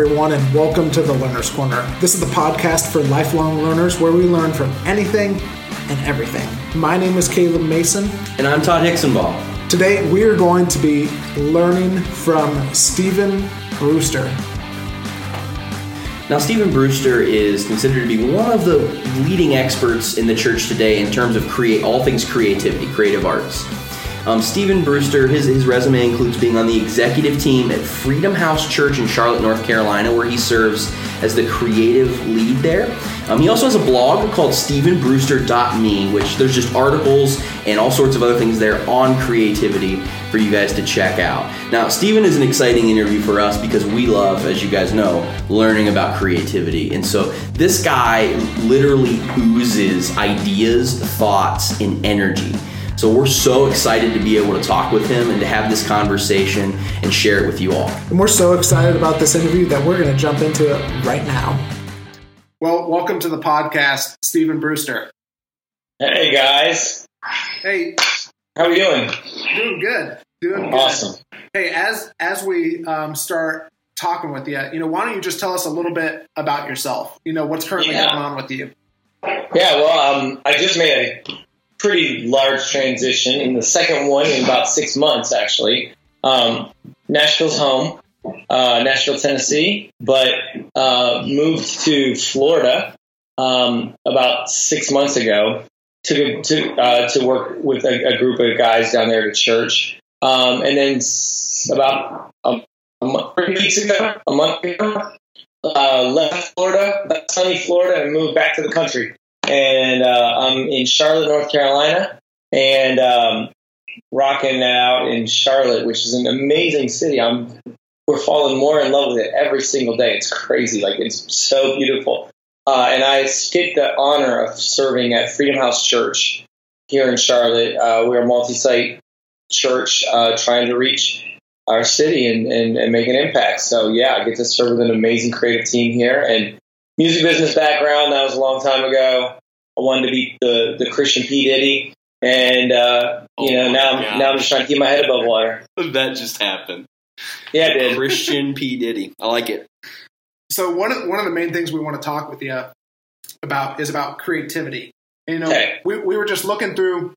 Everyone, and welcome to the Learner's Corner. This is the podcast for lifelong learners where we learn from anything and everything. My name is Caleb Mason. And I'm Todd Hicksonball. Today, we are going to be learning from Stephen Brewster. Now, Stephen Brewster is considered to be one of the leading experts in the church today in terms of create all things creativity, creative arts. Um, Stephen Brewster, his, his resume includes being on the executive team at Freedom House Church in Charlotte, North Carolina, where he serves as the creative lead there. Um, he also has a blog called StephenBrewster.me, which there's just articles and all sorts of other things there on creativity for you guys to check out. Now, Stephen is an exciting interview for us because we love, as you guys know, learning about creativity. And so this guy literally oozes ideas, thoughts, and energy. So we're so excited to be able to talk with him and to have this conversation and share it with you all. And we're so excited about this interview that we're going to jump into it right now. Well, welcome to the podcast, Stephen Brewster. Hey guys. Hey. How are you doing? Doing good. Doing good. Awesome. Hey, as as we um, start talking with you, you know, why don't you just tell us a little bit about yourself? You know, what's currently Yeah. going on with you? Yeah, well, um, I just made a pretty large transition in the second one in about six months, actually. Um, Nashville's home, uh, Nashville, Tennessee, but uh, moved to Florida um, about six months ago to to uh, to work with a, a group of guys down there at church, um, and then about a, a month, three weeks ago, a month ago, uh, left Florida, left sunny Florida, and moved back to the country. And uh, I'm in Charlotte, North Carolina, and um, rocking out in Charlotte, which is an amazing city. I'm we're falling more in love with it every single day. It's crazy, like it's so beautiful. Uh, and I get the honor of serving at Freedom House Church here in Charlotte. Uh, we're a multi-site church uh, trying to reach our city and, and, and make an impact. So yeah, I get to serve with an amazing creative team here and music business background. That was a long time ago. I wanted to be the, the Christian P Diddy, and uh, you know Oh my now I'm, God. now I'm just trying to keep my head above water. That just happened. Yeah, it did. Christian P. Diddy. I like it. So one of one of the main things we want to talk with you about is about creativity. And, you know, Okay. we we were just looking through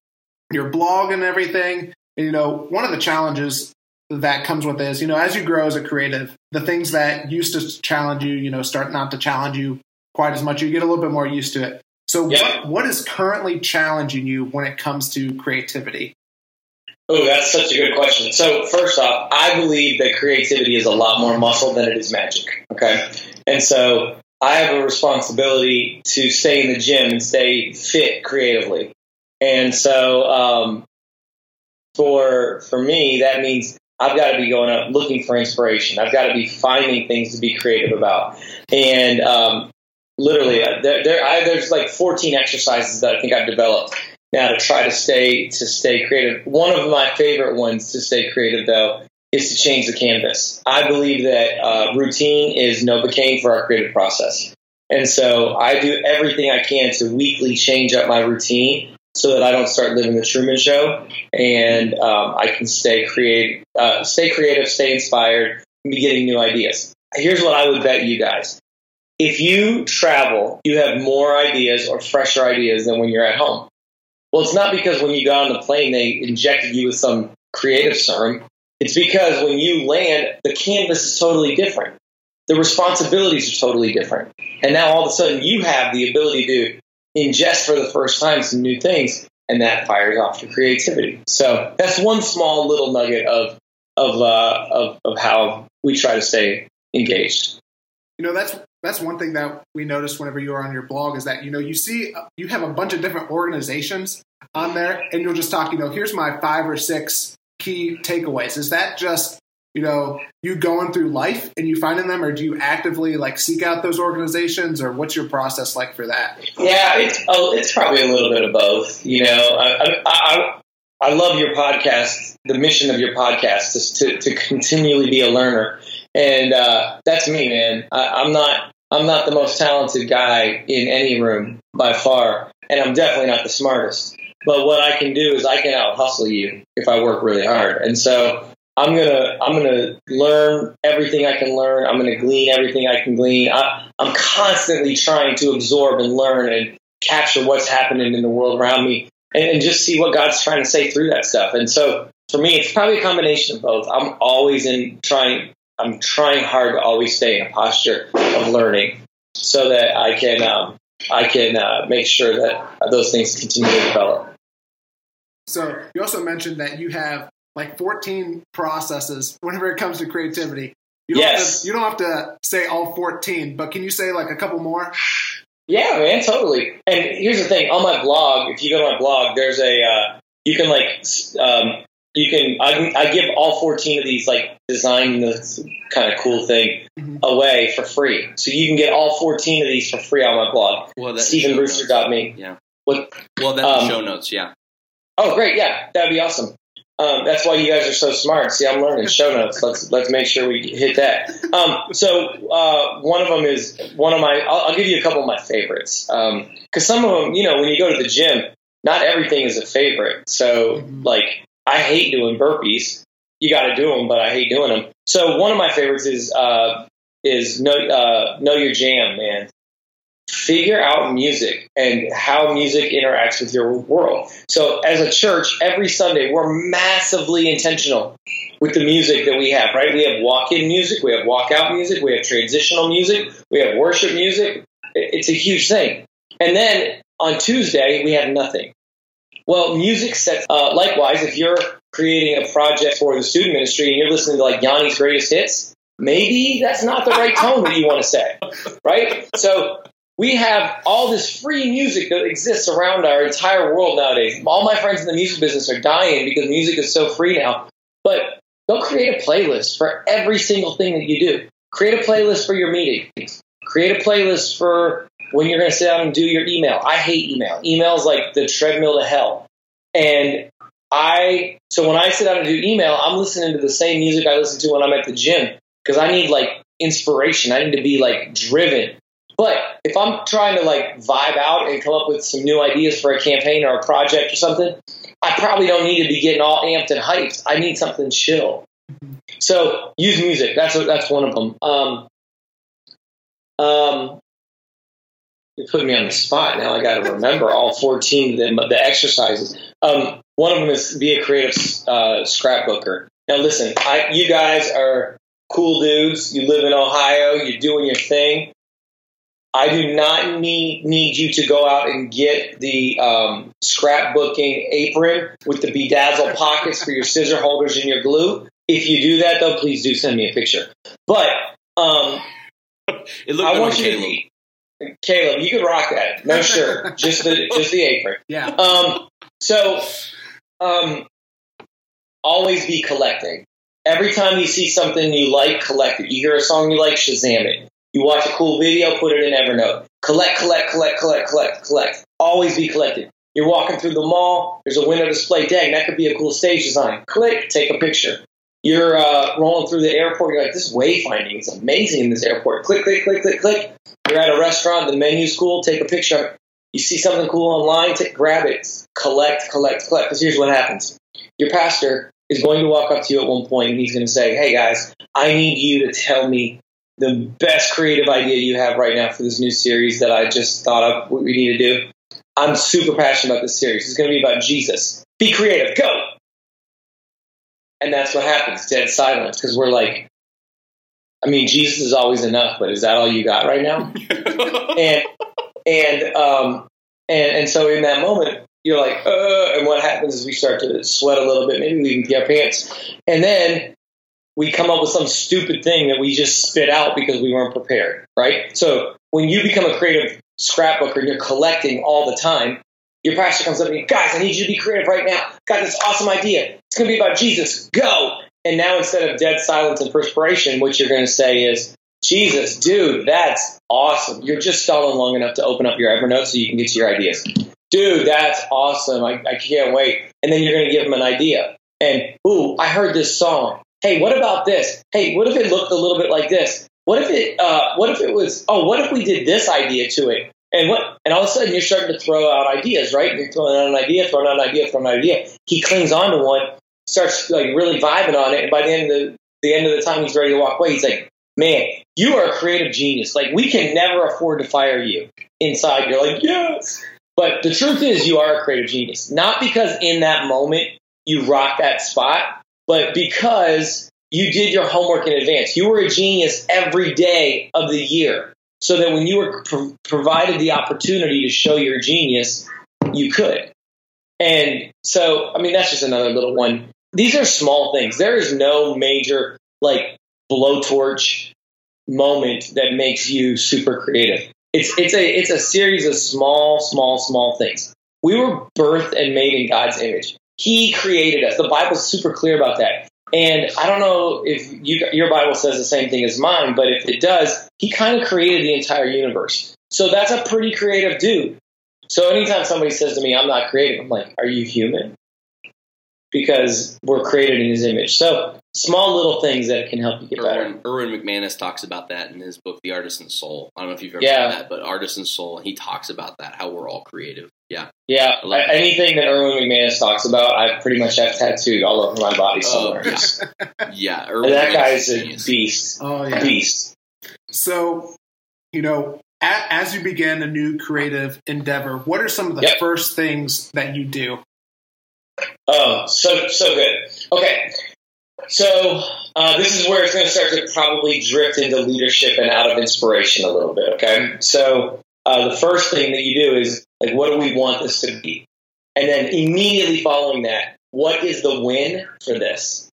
your blog and everything. And, you know, one of the challenges that comes with this, you know, as you grow as a creative, the things that used to challenge you, you know, start not to challenge you quite as much. You get a little bit more used to it. So Yeah. what what is currently challenging you when it comes to creativity? Oh, that's such a good question. So, first off, I believe that creativity is a lot more muscle than it is magic. Okay. And so I have a responsibility to stay in the gym and stay fit creatively. And so, um, for, for me, that means I've got to be going out looking for inspiration. I've got to be finding things to be creative about. And, um, literally, uh, there, there, I, there's like 14 exercises that I think I've developed now to try to stay to stay creative. One of my favorite ones to stay creative though is to change the canvas. I believe that uh, routine is Novocaine for our creative process, and so I do everything I can to weekly change up my routine so that I don't start living the Truman Show, and um, I can stay creative, uh, stay creative, stay inspired, and be getting new ideas. Here's what I would bet you guys. If you travel, you have more ideas or fresher ideas than when you're at home. Well, it's not because when you got on the plane they injected you with some creative serum. It's because when you land, the canvas is totally different. The responsibilities are totally different. And now all of a sudden you have the ability to ingest for the first time some new things, and that fires off your creativity. So that's one small little nugget of of uh, of, of how we try to stay engaged. You know, that's that's one thing that we noticed whenever you were on your blog is that you know you see you have a bunch of different organizations on there, and you'll just talk. You know, here's my five or six key takeaways. Is that just you know you going through life and you finding them, or do you actively like seek out those organizations, or what's your process like for that? Yeah, it's oh, it's probably a little bit of both. You know, I I, I, I love your podcast. The mission of your podcast is to to continually be a learner, and uh, that's me, man. I, I'm not I'm not the most talented guy in any room by far, and I'm definitely not the smartest. But what I can do is I can out hustle you if I work really hard, and so I'm gonna I'm gonna learn everything I can learn. I'm gonna glean everything I can glean. I, I'm constantly trying to absorb and learn and capture what's happening in the world around me and, and just see what God's trying to say through that stuff. And so for me, it's probably a combination of both. I'm always in trying. I'm trying hard to always stay in a posture of learning, so that I can um, I can uh, make sure that those things continue to develop. So you also mentioned that you have like 14 processes whenever it comes to creativity. You don't, Yes. have to, you don't have to say all 14, but can you say like a couple more? Yeah, man, totally. And here's the thing: on my blog, if you go to my blog, there's a uh, you can like um, you can I, I give all 14 of these like design this kind of cool thing Mhm. away for free, so you can get all 14 of these for free on my blog. Well, that's the show notes. StephenBrewster.me. Yeah. What? Well, that's Um, the show notes. Yeah. Oh, great! Yeah, that'd be awesome. Um, that's why you guys are so smart. See, I'm learning show notes. Let's let's make sure we hit that. Um, so uh, one of them is one of my. I'll, I'll give you a couple of my favorites because some of them, you know, when you go to the gym, not everything is a favorite. So Mhm. like, I hate doing burpees. You got to do them, but I hate doing them. So one of my favorites is uh, is know uh, know your jam, man. Figure out music and how music interacts with your world. So, as a church, every Sunday we're massively intentional with the music that we have. Right? We have walk-in music, we have walk-out music, we have transitional music, we have worship music. It's a huge thing. And then on Tuesday we have nothing. Well, music sets. Uh, likewise, if you're creating a project for the student ministry and you're listening to like Yanni's greatest hits, maybe that's not the right tone that you want to say, right? So we have all this free music that exists around our entire world nowadays. All my friends in the music business are dying because music is so free now. But go create a playlist for every single thing that you do. Create a playlist for your meetings. Create a playlist for when you're going to sit down and do your email. I hate email. Email is like the treadmill to hell. And I, so when I sit down and do email, I'm listening to the same music I listen to when I'm at the gym because I need like inspiration. I need to be like driven. But if I'm trying to like vibe out and come up with some new ideas for a campaign or a project or something, I probably don't need to be getting all amped and hyped. I need something chill. So use music. That's that's one of them. Um, um, you put me on the spot. Now I got to remember all 14 of them, the exercises. Um, one of them is be a creative uh, scrapbooker. Now listen, I, you guys are cool dudes. You live in Ohio. You're doing your thing. I do not need need you to go out and get the um, scrapbooking apron with the bedazzled pockets for your scissor holders and your glue. If you do that, though, please do send me a picture. But um, It looked I want you to, Caleb, you could rock that. No shirt, just the just the apron. Yeah. Um, so, um, always be collecting. Every time you see something you like, collect it. You hear a song you like, Shazam it. You watch a cool video, put it in Evernote. Collect, collect, collect, collect, collect, collect. Always be collecting. You're walking through the mall. There's a window display. Dang, that could be a cool stage design. Click, take a picture. You're uh, rolling through the airport. You're like, this wayfinding is amazing in this airport. Click, click, click, click, click. You're at a restaurant. The menu's cool. Take a picture. You see something cool online, take, grab it. Collect, collect, collect. Because here's what happens. Your pastor is going to walk up to you at one point and he's going to say, hey guys, I need you to tell me the best creative idea you have right now for this new series that I just thought of what we need to do. I'm super passionate about this series. It's going to be about Jesus. Be creative. Go. And that's what happens. Dead silence because we're like, I mean, Jesus is always enough, but is that all you got right now? and and um and and so in that moment you're like uh and what happens is we start to sweat a little bit maybe we even pee our pants and then we come up with some stupid thing that we just spit out because we weren't prepared right so when you become a creative scrapbooker and you're collecting all the time your pastor comes up to you guys i need you to be creative right now got this awesome idea it's going to be about jesus go and now instead of dead silence and perspiration what you're going to say is Jesus, dude, that's awesome. You're just stalling long enough to open up your Evernote so you can get to your ideas. Dude, that's awesome. I, I can't wait. And then you're going to give them an idea. And, ooh, I heard this song. Hey, what about this? Hey, what if it looked a little bit like this? What if it, uh, what if it was, oh, what if we did this idea to it? And what, and all of a sudden you're starting to throw out ideas, right? You're throwing out an idea, throwing out an idea, throwing out an idea. He clings on to one. Starts like really vibing on it. And by the end of the, the end of the time he's ready to walk away, he's like, man, you are a creative genius. Like we can never afford to fire you. Inside, you're like, yes. But the truth is, you are a creative genius. Not because in that moment you rock that spot, but because you did your homework in advance. You were a genius every day of the year, so that when you were pro- provided the opportunity to show your genius, you could. And so, I mean, that's just another little one. These are small things. There is no major like blowtorch moment that makes you super creative. It's it's a it's a series of small, small, small things. We were birthed and made in God's image. He created us. The Bible's super clear about that. And I don't know if you, your Bible says the same thing as mine, but if it does, he kind of created the entire universe. So that's a pretty creative dude. So anytime somebody says to me, I'm not creative, I'm like, are you human? Because we're created in his image. So small little things that can help you get better. Erwin, Erwin McManus talks about that in his book, The Artisan's Soul. I don't know if you've ever Yeah. read that, but Artisan's Soul, he talks about that, how we're all creative. Yeah. Yeah, I love anything that Erwin McManus talks about, I pretty much have tattooed all over my body Oh, somewhere. yeah. Yeah. Erwin And that McManus guy's is a genius. beast. Oh yeah. Beast. So, you know, as you begin a new creative endeavor, what are some of the Yep. first things that you do? Oh, so so good. Okay, so uh, this is where it's going to start to probably drift into leadership and out of inspiration a little bit. Okay, so uh, the first thing that you do is like, what do we want this to be, and then immediately following that, what is the win for this?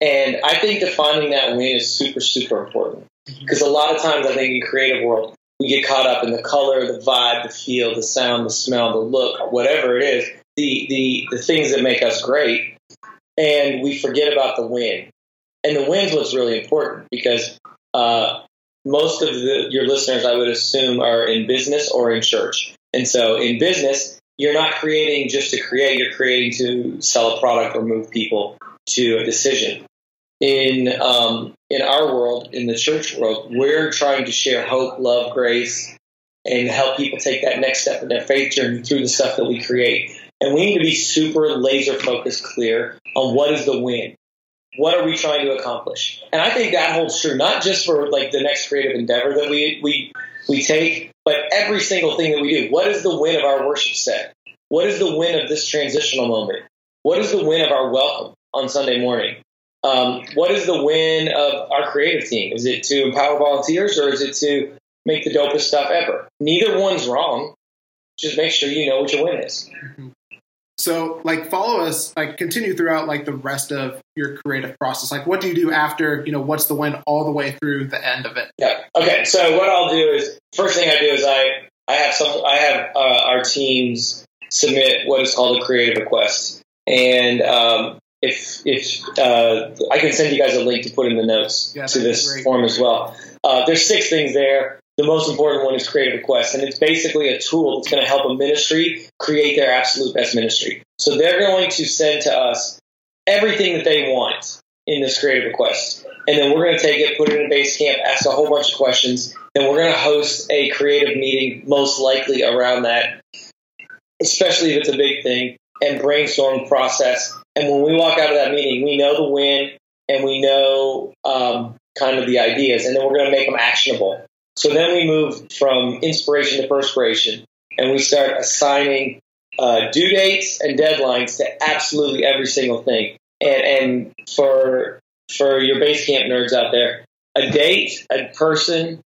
And I think defining that win is super super important because a lot of times I think in creative world we get caught up in the color, the vibe, the feel, the sound, the smell, the look, whatever it is the the the things that make us great, and we forget about the win. And the win's what's really important because uh, most of the, your listeners, I would assume, are in business or in church. And so, in business, you're not creating just to create; you're creating to sell a product or move people to a decision. In um, in our world, in the church world, we're trying to share hope, love, grace, and help people take that next step in their faith journey through the stuff that we create. And we need to be super laser focused, clear on what is the win. What are we trying to accomplish? And I think that holds true not just for like the next creative endeavor that we we we take, but every single thing that we do. What is the win of our worship set? What is the win of this transitional moment? What is the win of our welcome on Sunday morning? Um, what is the win of our creative team? Is it to empower volunteers or is it to make the dopest stuff ever? Neither one's wrong. Just make sure you know what your win is. So, like, follow us, like, continue throughout, like, the rest of your creative process. Like, what do you do after, you know, what's the win all the way through the end of it? Yeah. Okay. So what I'll do is first thing I do is I I have some I have uh, our teams submit what is called a creative request, and um, if if uh, I can send you guys a link to put in the notes Yeah, to this form as well. Uh, there's six things there. The most important one is creative request, and it's basically a tool that's going to help a ministry create their absolute best ministry. So they're going to send to us everything that they want in this creative request. And then we're going to take it, put it in a Basecamp, ask a whole bunch of questions. Then we're going to host a creative meeting, most likely around that, especially if it's a big thing, and brainstorm process. And when we walk out of that meeting, we know the win and we know um, kind of the ideas, and then we're going to make them actionable. So then we move from inspiration to perspiration, and we start assigning uh, due dates and deadlines to absolutely every single thing. And, and for for your Basecamp nerds out there, a date, a person,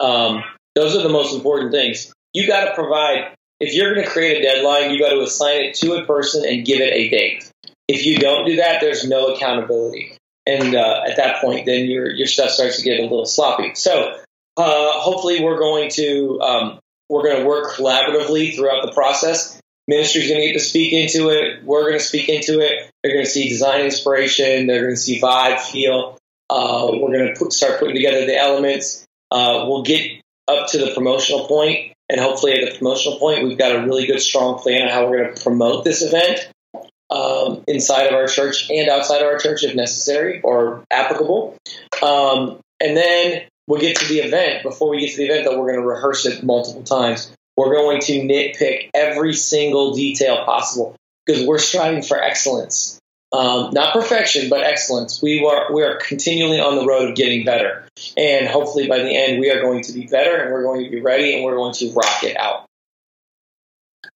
um, those are the most important things. You got to provide. If you're going to create a deadline, you got to assign it to a person and give it a date. If you don't do that, there's no accountability, and uh, at that point, then your your stuff starts to get a little sloppy. So uh, hopefully, we're going to um, we're going to work collaboratively throughout the process. Ministry's going to get to speak into it. We're going to speak into it. They're going to see design inspiration. They're going to see vibe, feel. Uh, we're going to put, start putting together the elements. Uh, we'll get up to the promotional point, and hopefully, at the promotional point, we've got a really good, strong plan on how we're going to promote this event um, inside of our church and outside of our church, if necessary or applicable. Um, and then we'll get to the event. Before we get to the event, though, we're going to rehearse it multiple times. We're going to nitpick every single detail possible because we're striving for excellence. um, not perfection, but excellence. We are we are continually on the road of getting better, and hopefully by the end we are going to be better, and we're going to be ready, and we're going to rock it out.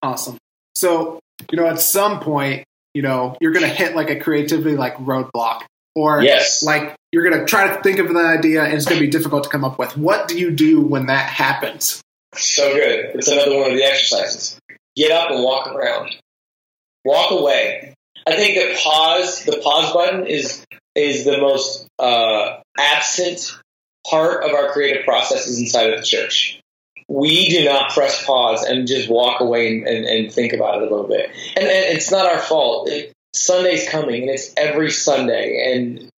Awesome. So you know, at some point, you know, you're going to hit like a creativity like roadblock, or Yes. like you're going to try to think of an idea, and it's going to be difficult to come up with. What do you do when that happens? So good. It's another one of the exercises. Get up and walk around. Walk away. I think that pause, the pause button is is the most uh, absent part of our creative processes inside of the church. We do not press pause and just walk away and, and, and think about it a little bit. And, and it's not our fault. It, Sunday's coming, and it's every Sunday. And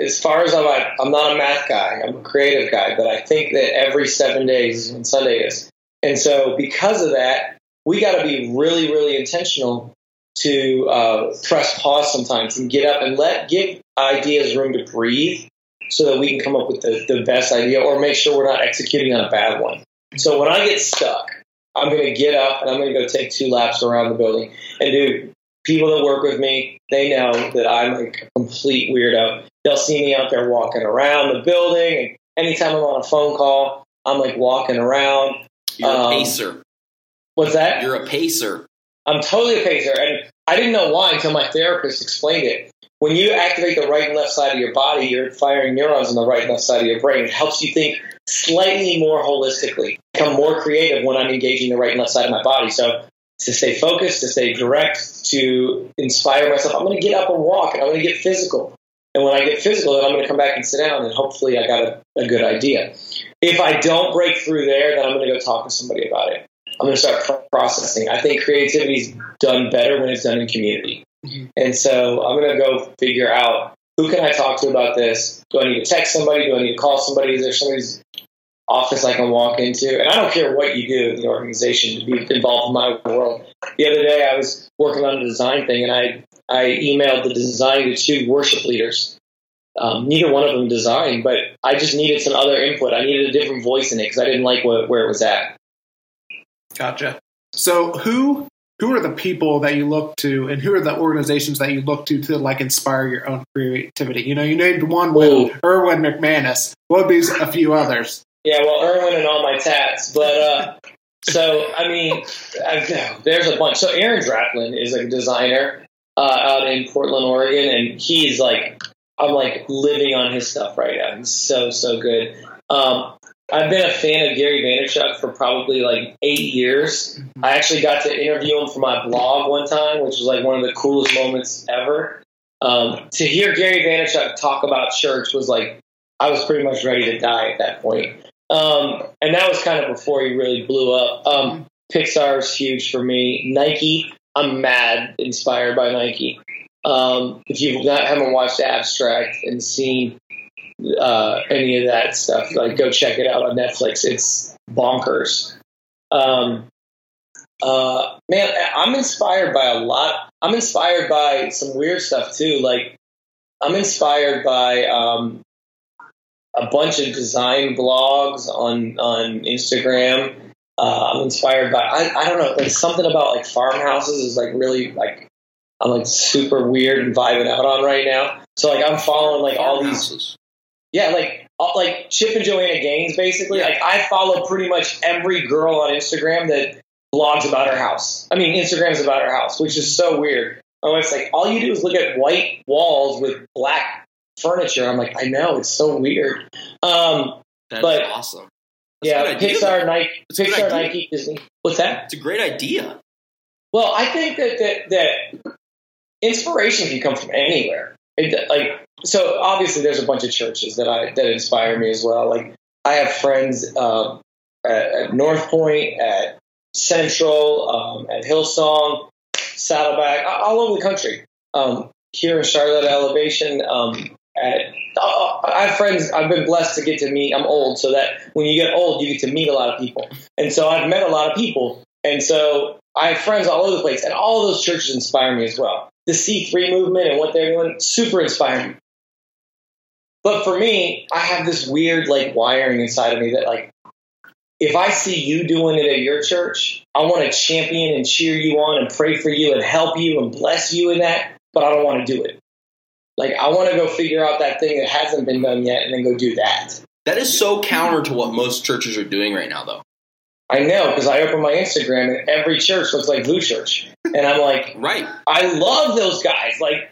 as far as I'm, I'm not a math guy, I'm a creative guy, but I think that every seven days is when Sunday is. And so, because of that, we got to be really, really intentional to uh, press pause sometimes and get up and let give ideas room to breathe so that we can come up with the, the best idea or make sure we're not executing on a bad one. So when I get stuck, I'm going to get up and I'm going to go take two laps around the building. And dude, people that work with me, they know that I'm a complete weirdo. They'll see me out there walking around the building. And anytime I'm on a phone call, I'm like walking around. You're Um, a pacer. What's that? You're a pacer. I'm totally a pacer, and I didn't know why until my therapist explained it. When you activate the right and left side of your body, you're firing neurons on the right and left side of your brain. It helps you think slightly more holistically, become more creative when I'm engaging the right and left side of my body. So to stay focused, to stay direct, to inspire myself, I'm going to get up and walk, and I'm going to get physical. And when I get physical, then I'm going to come back and sit down, and hopefully I got a, a good idea. If I don't break through there, then I'm going to go talk to somebody about it. I'm going to start pro- processing. I think creativity is done better when it's done in community. Mhm. And so I'm going to go figure out who can I talk to about this? Do I need to text somebody? Do I need to call somebody? Is there somebody's office I can walk into? And I don't care what you do in the organization to be involved in my world. The other day I was working on a design thing and I, I emailed the design to two worship leaders. Um, neither one of them designed, but I just needed some other input. I needed a different voice in it because I didn't like what, where it was at. Gotcha. So who who are the people that you look to, and who are the organizations that you look to to like inspire your own creativity? You know, you named one with Ooh. Erwin McManus. What would be a few others? Yeah, well, Erwin and all my tats. But uh, so, I mean, I, there's a bunch. So, Aaron Draplin is a designer uh, out in Portland, Oregon, and he's like, I'm like living on his stuff right now. He's so, so good. Um, I've been a fan of Gary Vaynerchuk for probably like eight years. I actually got to interview him for my blog one time, which was like one of the coolest moments ever. Um, to hear Gary Vaynerchuk talk about church was like, I was pretty much ready to die at that point. Um, and that was kind of before he really blew up. Um, Pixar is huge for me. Nike, I'm mad inspired by Nike. Um, if you haven't watched Abstract and seen uh, any of that stuff, like go check it out on Netflix. It's bonkers. Um, uh, man, I'm inspired by a lot. I'm inspired by some weird stuff too. Like I'm inspired by um, a bunch of design blogs on on Instagram. Uh, I'm inspired by I, I don't know like something about like farmhouses is like really like I'm like super weird and vibing out on right now. So like I'm following like all these yeah like all, like Chip and Joanna Gaines basically. Like I follow pretty much every girl on Instagram that blogs about her house. I mean Instagram's about her house, which is so weird. My wife's like, all you do is look at white walls with black furniture. I'm like, I know it's so weird. Um, That's But- awesome. That's yeah. Pixar, Nike, That's Pixar. Nike, Disney. What's that? It's a great idea. Well, I think that that, that inspiration can come from anywhere. It, like, so obviously, there's a bunch of churches that I that inspire me as well. Like, I have friends um, at, at North Point, at Central, um, at Hillsong, Saddleback, all over the country. Um, here in Charlotte, Elevation. Um, uh, I have friends. I've been blessed to get to meet. I'm old, so that when you get old, you get to meet a lot of people. And so I've met a lot of people. And so I have friends all over the place, and all those churches inspire me as well. The C3 movement and what they're doing, super inspiring. But for me, I have this weird like wiring inside of me that like, if I see you doing it at your church, I want to champion and cheer you on and pray for you and help you and bless you in that. but I don't want to do it. Like I want to go figure out that thing that hasn't been done yet, and then go do that. That is so counter to what most churches are doing right now, though. I know because I open my Instagram and every church looks like Vous Church, and I'm like, Right. I love those guys. Like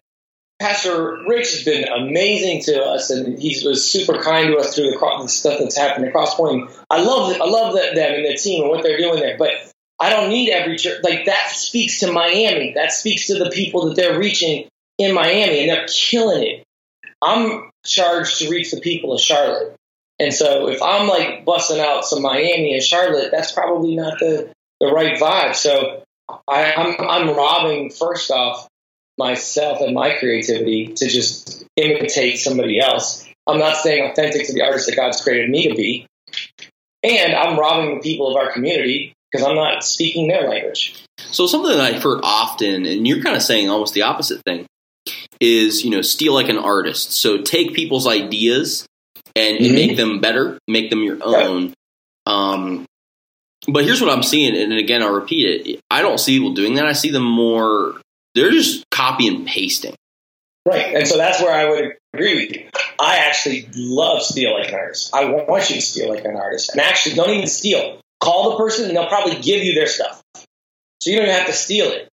Pastor Rich has been amazing to us, and he was super kind to us through the, cro- the stuff that's happened at Cross Point. I love, I love that, them and the team and what they're doing there. But I don't need every church. Like that speaks to Miami. That speaks to the people that they're reaching in Miami, and they're killing it. I'm charged to reach the people of Charlotte. And so if I'm like busting out some Miami and Charlotte, that's probably not the, the right vibe. So I, I'm I'm robbing first off myself and my creativity to just imitate somebody else. I'm not staying authentic to the artist that God's created me to be. And I'm robbing the people of our community because I'm not speaking their language. So something that I've heard often, and you're kind of saying almost the opposite thing, is you know steal like an artist. So take people's ideas and, and Mhm. make them better, make them your own. Um, but here's what I'm seeing, and again I'll repeat it. I don't see people doing that. I see them more. They're just copy and pasting. Right. And so that's where I would agree with you. I actually love steal like an artist. I want you to steal like an artist. And actually, don't even steal. Call the person and they'll probably give you their stuff. So you don't even have to steal it.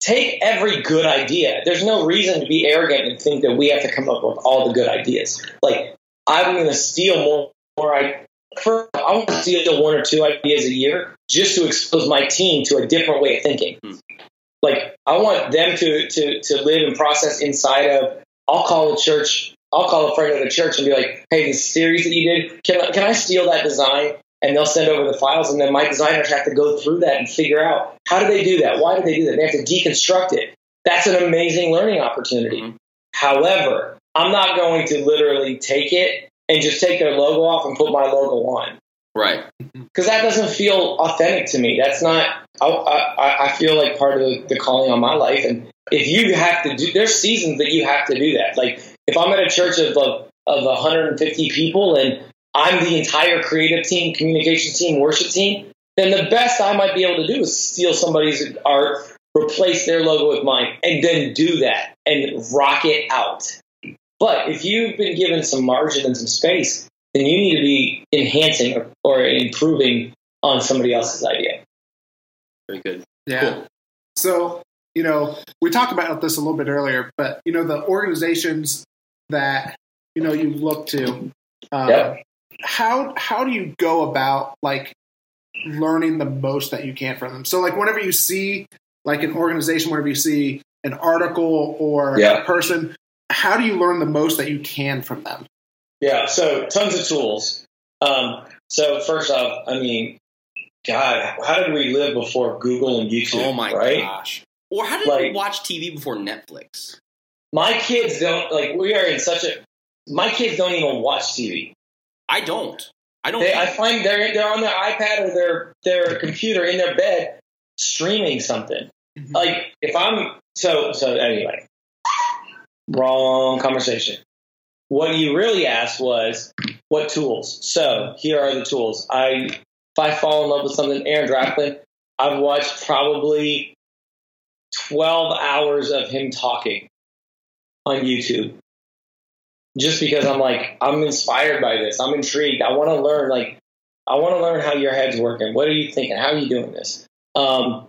Take every good idea. There's no reason to be arrogant and think that we have to come up with all the good ideas. Like, I'm going to steal more, more I, first, I want to steal one or two ideas a year just to expose my team to a different way of thinking hmm. like I want them to to to live and process inside of. I'll call a church. I'll call a friend of the church and be like, "Hey, this series that you did, can I, can I steal that design?" And they'll send over the files, and then my designers have to go through that and figure out how do they do that? Why do they do that? They have to deconstruct it. That's an amazing learning opportunity. Mhm. However, I'm not going to literally take it and just take their logo off and put my logo on Right. because that doesn't feel authentic to me. That's not. I, I, I feel like part of the, the calling on my life. And if you have to do, there's seasons that you have to do that. Like if I'm at a church of of, of 150 people and I'm the entire creative team, communication team, worship team, then the best I might be able to do is steal somebody's art, replace their logo with mine, and then do that and rock it out. But if you've been given some margin and some space, then you need to be enhancing or, or improving on somebody else's idea. Very good. Yeah. Cool. So, you know, we talked about this a little bit earlier, but you know, the organizations that you know you look to, uh, Yep. How how do you go about like learning the most that you can from them? So, like, whenever you see like an organization, whenever you see an article or Yeah. a person, how do you learn the most that you can from them? Yeah, so tons of tools. Um, so first off, I mean, God, how did we live before Google and YouTube? Oh my right? gosh. Or how did you Like- watch TV before Netflix? My kids don't like. We are in such a. My kids don't even watch TV. I don't. I don't. They, I find they're they're on their iPad or their their computer in their bed streaming something. Mhm. Like if I'm so so anyway, wrong conversation. What you really asked was what tools. So here are the tools. I if I fall in love with something, Aaron Draplin, I've watched probably twelve hours of him talking on YouTube. Just because I'm like, I'm inspired by this. I'm intrigued. I want to learn, like, I want to learn how your head's working. What are you thinking? How are you doing this? Um,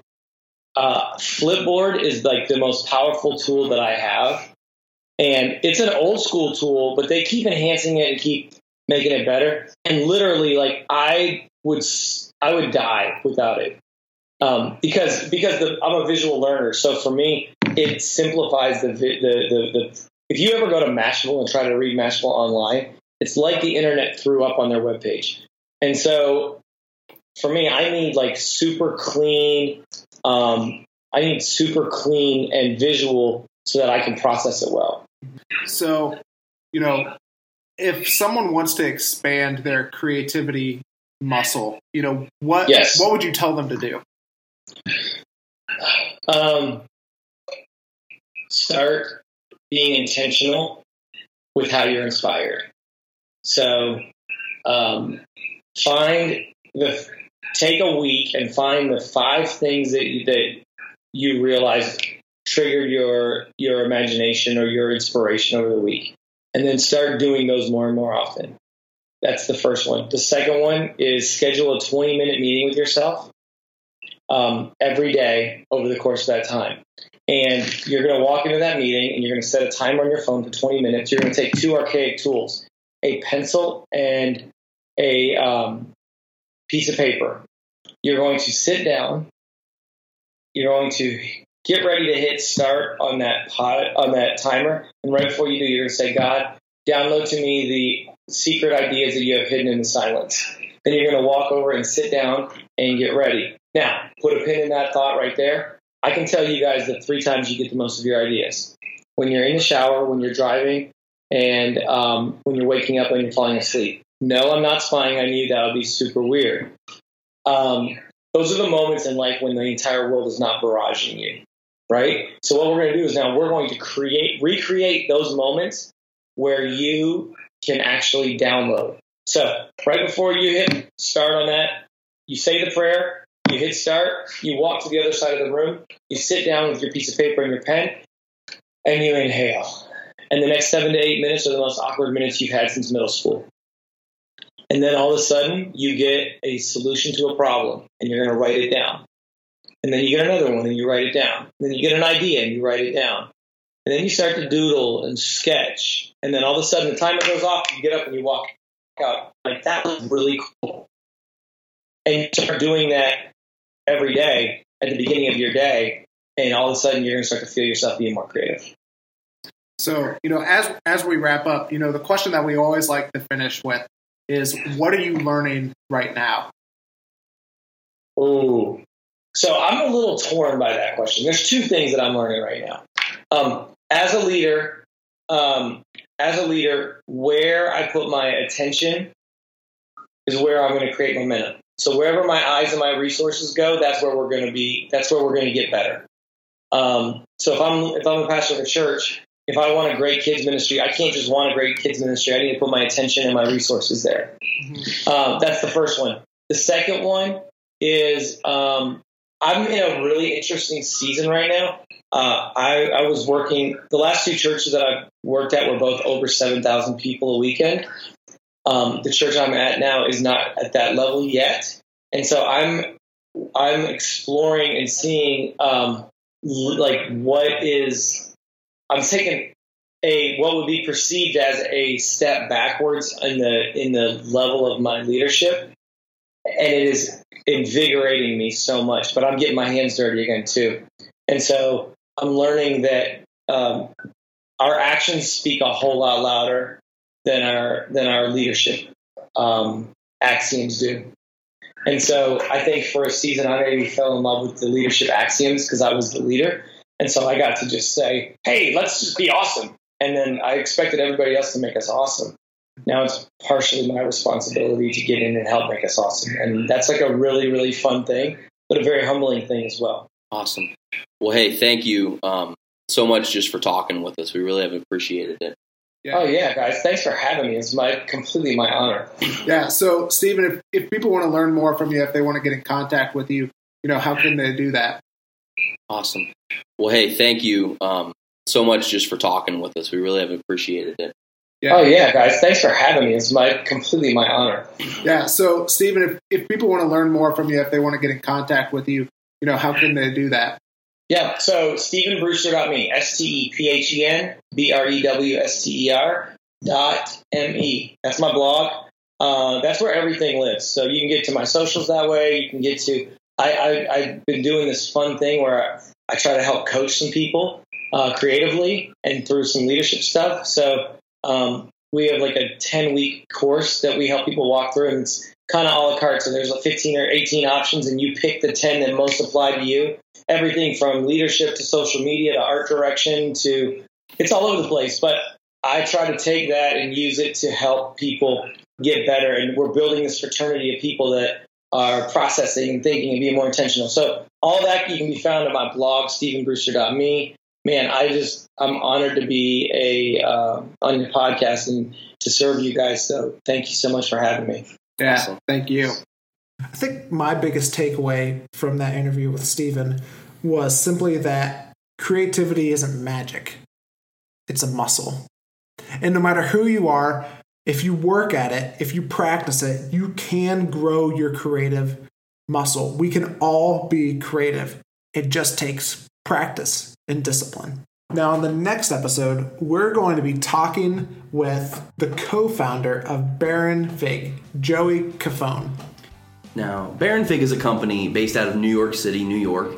uh, Flipboard is like the most powerful tool that I have. And it's an old school tool, but they keep enhancing it and keep making it better. And literally, like, I would, I would die without it. Um, because because the, I'm a visual learner, so for me, it simplifies the, the the the. If you ever go to Mashable and try to read Mashable online, it's like the internet threw up on their webpage. And so, for me, I need like super clean. Um, I need super clean and visual so that I can process it well. So, you know, if someone wants to expand their creativity muscle, you know, what Yes. what would you tell them to do? Um, start being intentional with how you're inspired. So, um, find the take a week and find the five things that you, that you realize trigger your your imagination or your inspiration over the week, and then start doing those more and more often. That's the first one. The second one is schedule a 20 minute meeting with yourself um, every day over the course of that time. And you're going to walk into that meeting and you're going to set a timer on your phone for 20 minutes. You're going to take two archaic tools a pencil and a um, piece of paper. You're going to sit down. You're going to get ready to hit start on that pot, on that timer. And right before you do, you're going to say, God, download to me the secret ideas that you have hidden in the silence. Then you're going to walk over and sit down and get ready. Now, put a pin in that thought right there. I can tell you guys that three times you get the most of your ideas. When you're in the shower, when you're driving, and um, when you're waking up and you're falling asleep. No, I'm not spying on you. That would be super weird. Um, those are the moments in life when the entire world is not barraging you, right? So what we're going to do is now we're going to create, recreate those moments where you can actually download. So right before you hit start on that, you say the prayer, you hit start, you walk to the other side of the room, you sit down with your piece of paper and your pen, and you inhale. And the next seven to eight minutes are the most awkward minutes you've had since middle school. And then all of a sudden, you get a solution to a problem, and you're going to write it down. And then you get another one, and you write it down. And then you get an idea, and you write it down. And then you start to doodle and sketch. And then all of a sudden, the timer goes off, you get up and you walk out. Like, that was really cool. And you start doing that every day at the beginning of your day, and all of a sudden, you're going to start to feel yourself being more creative. So, you know, as as we wrap up, you know, the question that we always like to finish with is what are you learning right now? Ooh. So I'm a little torn by that question. There's two things that I'm learning right now. Um, as a leader, um, as a leader, where I put my attention is where I'm going to create momentum. So wherever my eyes and my resources go, that's where we're going to be. That's where we're going to get better. Um, so if I'm if I'm a pastor of a church, if I want a great kids ministry, I can't just want a great kids ministry. I need to put my attention and my resources there. Mm-hmm. Um, that's the first one. The second one is um, I'm in a really interesting season right now. Uh, I, I, was working, the last two churches that I've worked at were both over 7,000 people a weekend. Um, the church I'm at now is not at that level yet. And so I'm, I'm exploring and seeing, um, like what is I'm taking a what would be perceived as a step backwards in the in the level of my leadership, and it is invigorating me so much. But I'm getting my hands dirty again too, and so I'm learning that um, our actions speak a whole lot louder than our than our leadership um, axioms do. And so I think for a season I maybe fell in love with the leadership axioms because I was the leader. And so I got to just say, hey, let's just be awesome. And then I expected everybody else to make us awesome. Now it's partially my responsibility to get in and help make us awesome. And that's like a really, really fun thing, but a very humbling thing as well. Awesome. Well, hey, thank you um, so much just for talking with us. We really have appreciated it. Yeah. Oh yeah, guys! Thanks for having me. It's my completely my honor. Yeah. So, Stephen, if, if people want to learn more from you, if they want to get in contact with you, you know, how can they do that? Awesome. Well, hey, thank you um, so much just for talking with us. We really have appreciated it. Yeah. Oh yeah, guys! Thanks for having me. It's my completely my honor. Yeah. So, Stephen, if, if people want to learn more from you, if they want to get in contact with you, you know, how can they do that? Yeah. So, StephenBrewster.me, S T E P H E N B R E W S T E R dot M E. That's my blog. Uh, that's where everything lives. So you can get to my socials that way. You can get to I, I have been doing this fun thing where I, I try to help coach some people uh, creatively and through some leadership stuff. So um, we have like a 10 week course that we help people walk through, and it's kind of a la carte. So there's like 15 or 18 options, and you pick the 10 that most apply to you. Everything from leadership to social media to art direction to it's all over the place. But I try to take that and use it to help people get better. And we're building this fraternity of people that are processing and thinking and being more intentional. So all that you can be found on my blog, stephenbrewster.me. Man, I just I'm honored to be a uh, on your podcast and to serve you guys. So thank you so much for having me. Yeah, awesome. thank you. I think my biggest takeaway from that interview with Stephen was simply that creativity isn't magic, it's a muscle. And no matter who you are, if you work at it, if you practice it, you can grow your creative muscle. We can all be creative. It just takes practice and discipline. Now, in the next episode, we're going to be talking with the co founder of Baron Fig, Joey Cofone. Now, Baron Fig is a company based out of New York City, New York,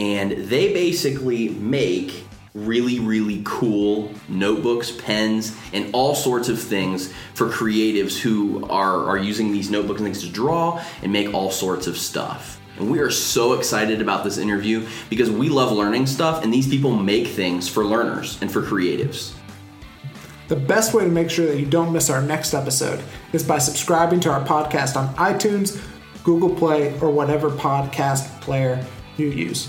and they basically make really, really cool notebooks, pens, and all sorts of things for creatives who are, are using these notebooks and things to draw and make all sorts of stuff. And we are so excited about this interview because we love learning stuff, and these people make things for learners and for creatives. The best way to make sure that you don't miss our next episode is by subscribing to our podcast on iTunes, Google Play, or whatever podcast player you use.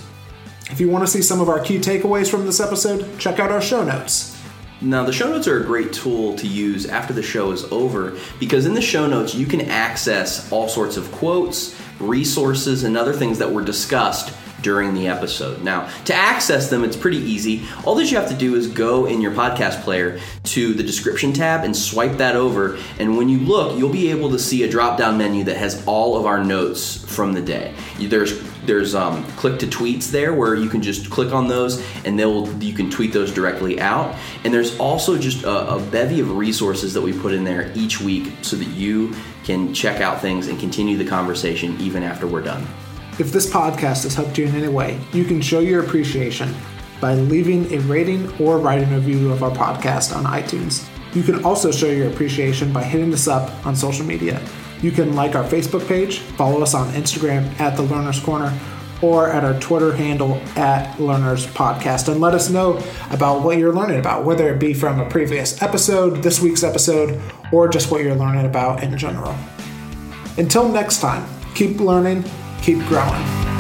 If you want to see some of our key takeaways from this episode, check out our show notes. Now, the show notes are a great tool to use after the show is over because in the show notes you can access all sorts of quotes, resources, and other things that were discussed during the episode. Now, to access them, it's pretty easy. All that you have to do is go in your podcast player to the description tab and swipe that over. And when you look, you'll be able to see a drop down menu that has all of our notes from the day. There's there's um, click to tweets there where you can just click on those and they'll you can tweet those directly out. And there's also just a, a bevy of resources that we put in there each week so that you can check out things and continue the conversation even after we're done. If this podcast has helped you in any way, you can show your appreciation by leaving a rating or writing a review of our podcast on iTunes. You can also show your appreciation by hitting us up on social media. You can like our Facebook page, follow us on Instagram at The Learner's Corner, or at our Twitter handle at Learners Podcast, and let us know about what you're learning about, whether it be from a previous episode, this week's episode, or just what you're learning about in general. Until next time, keep learning, keep growing.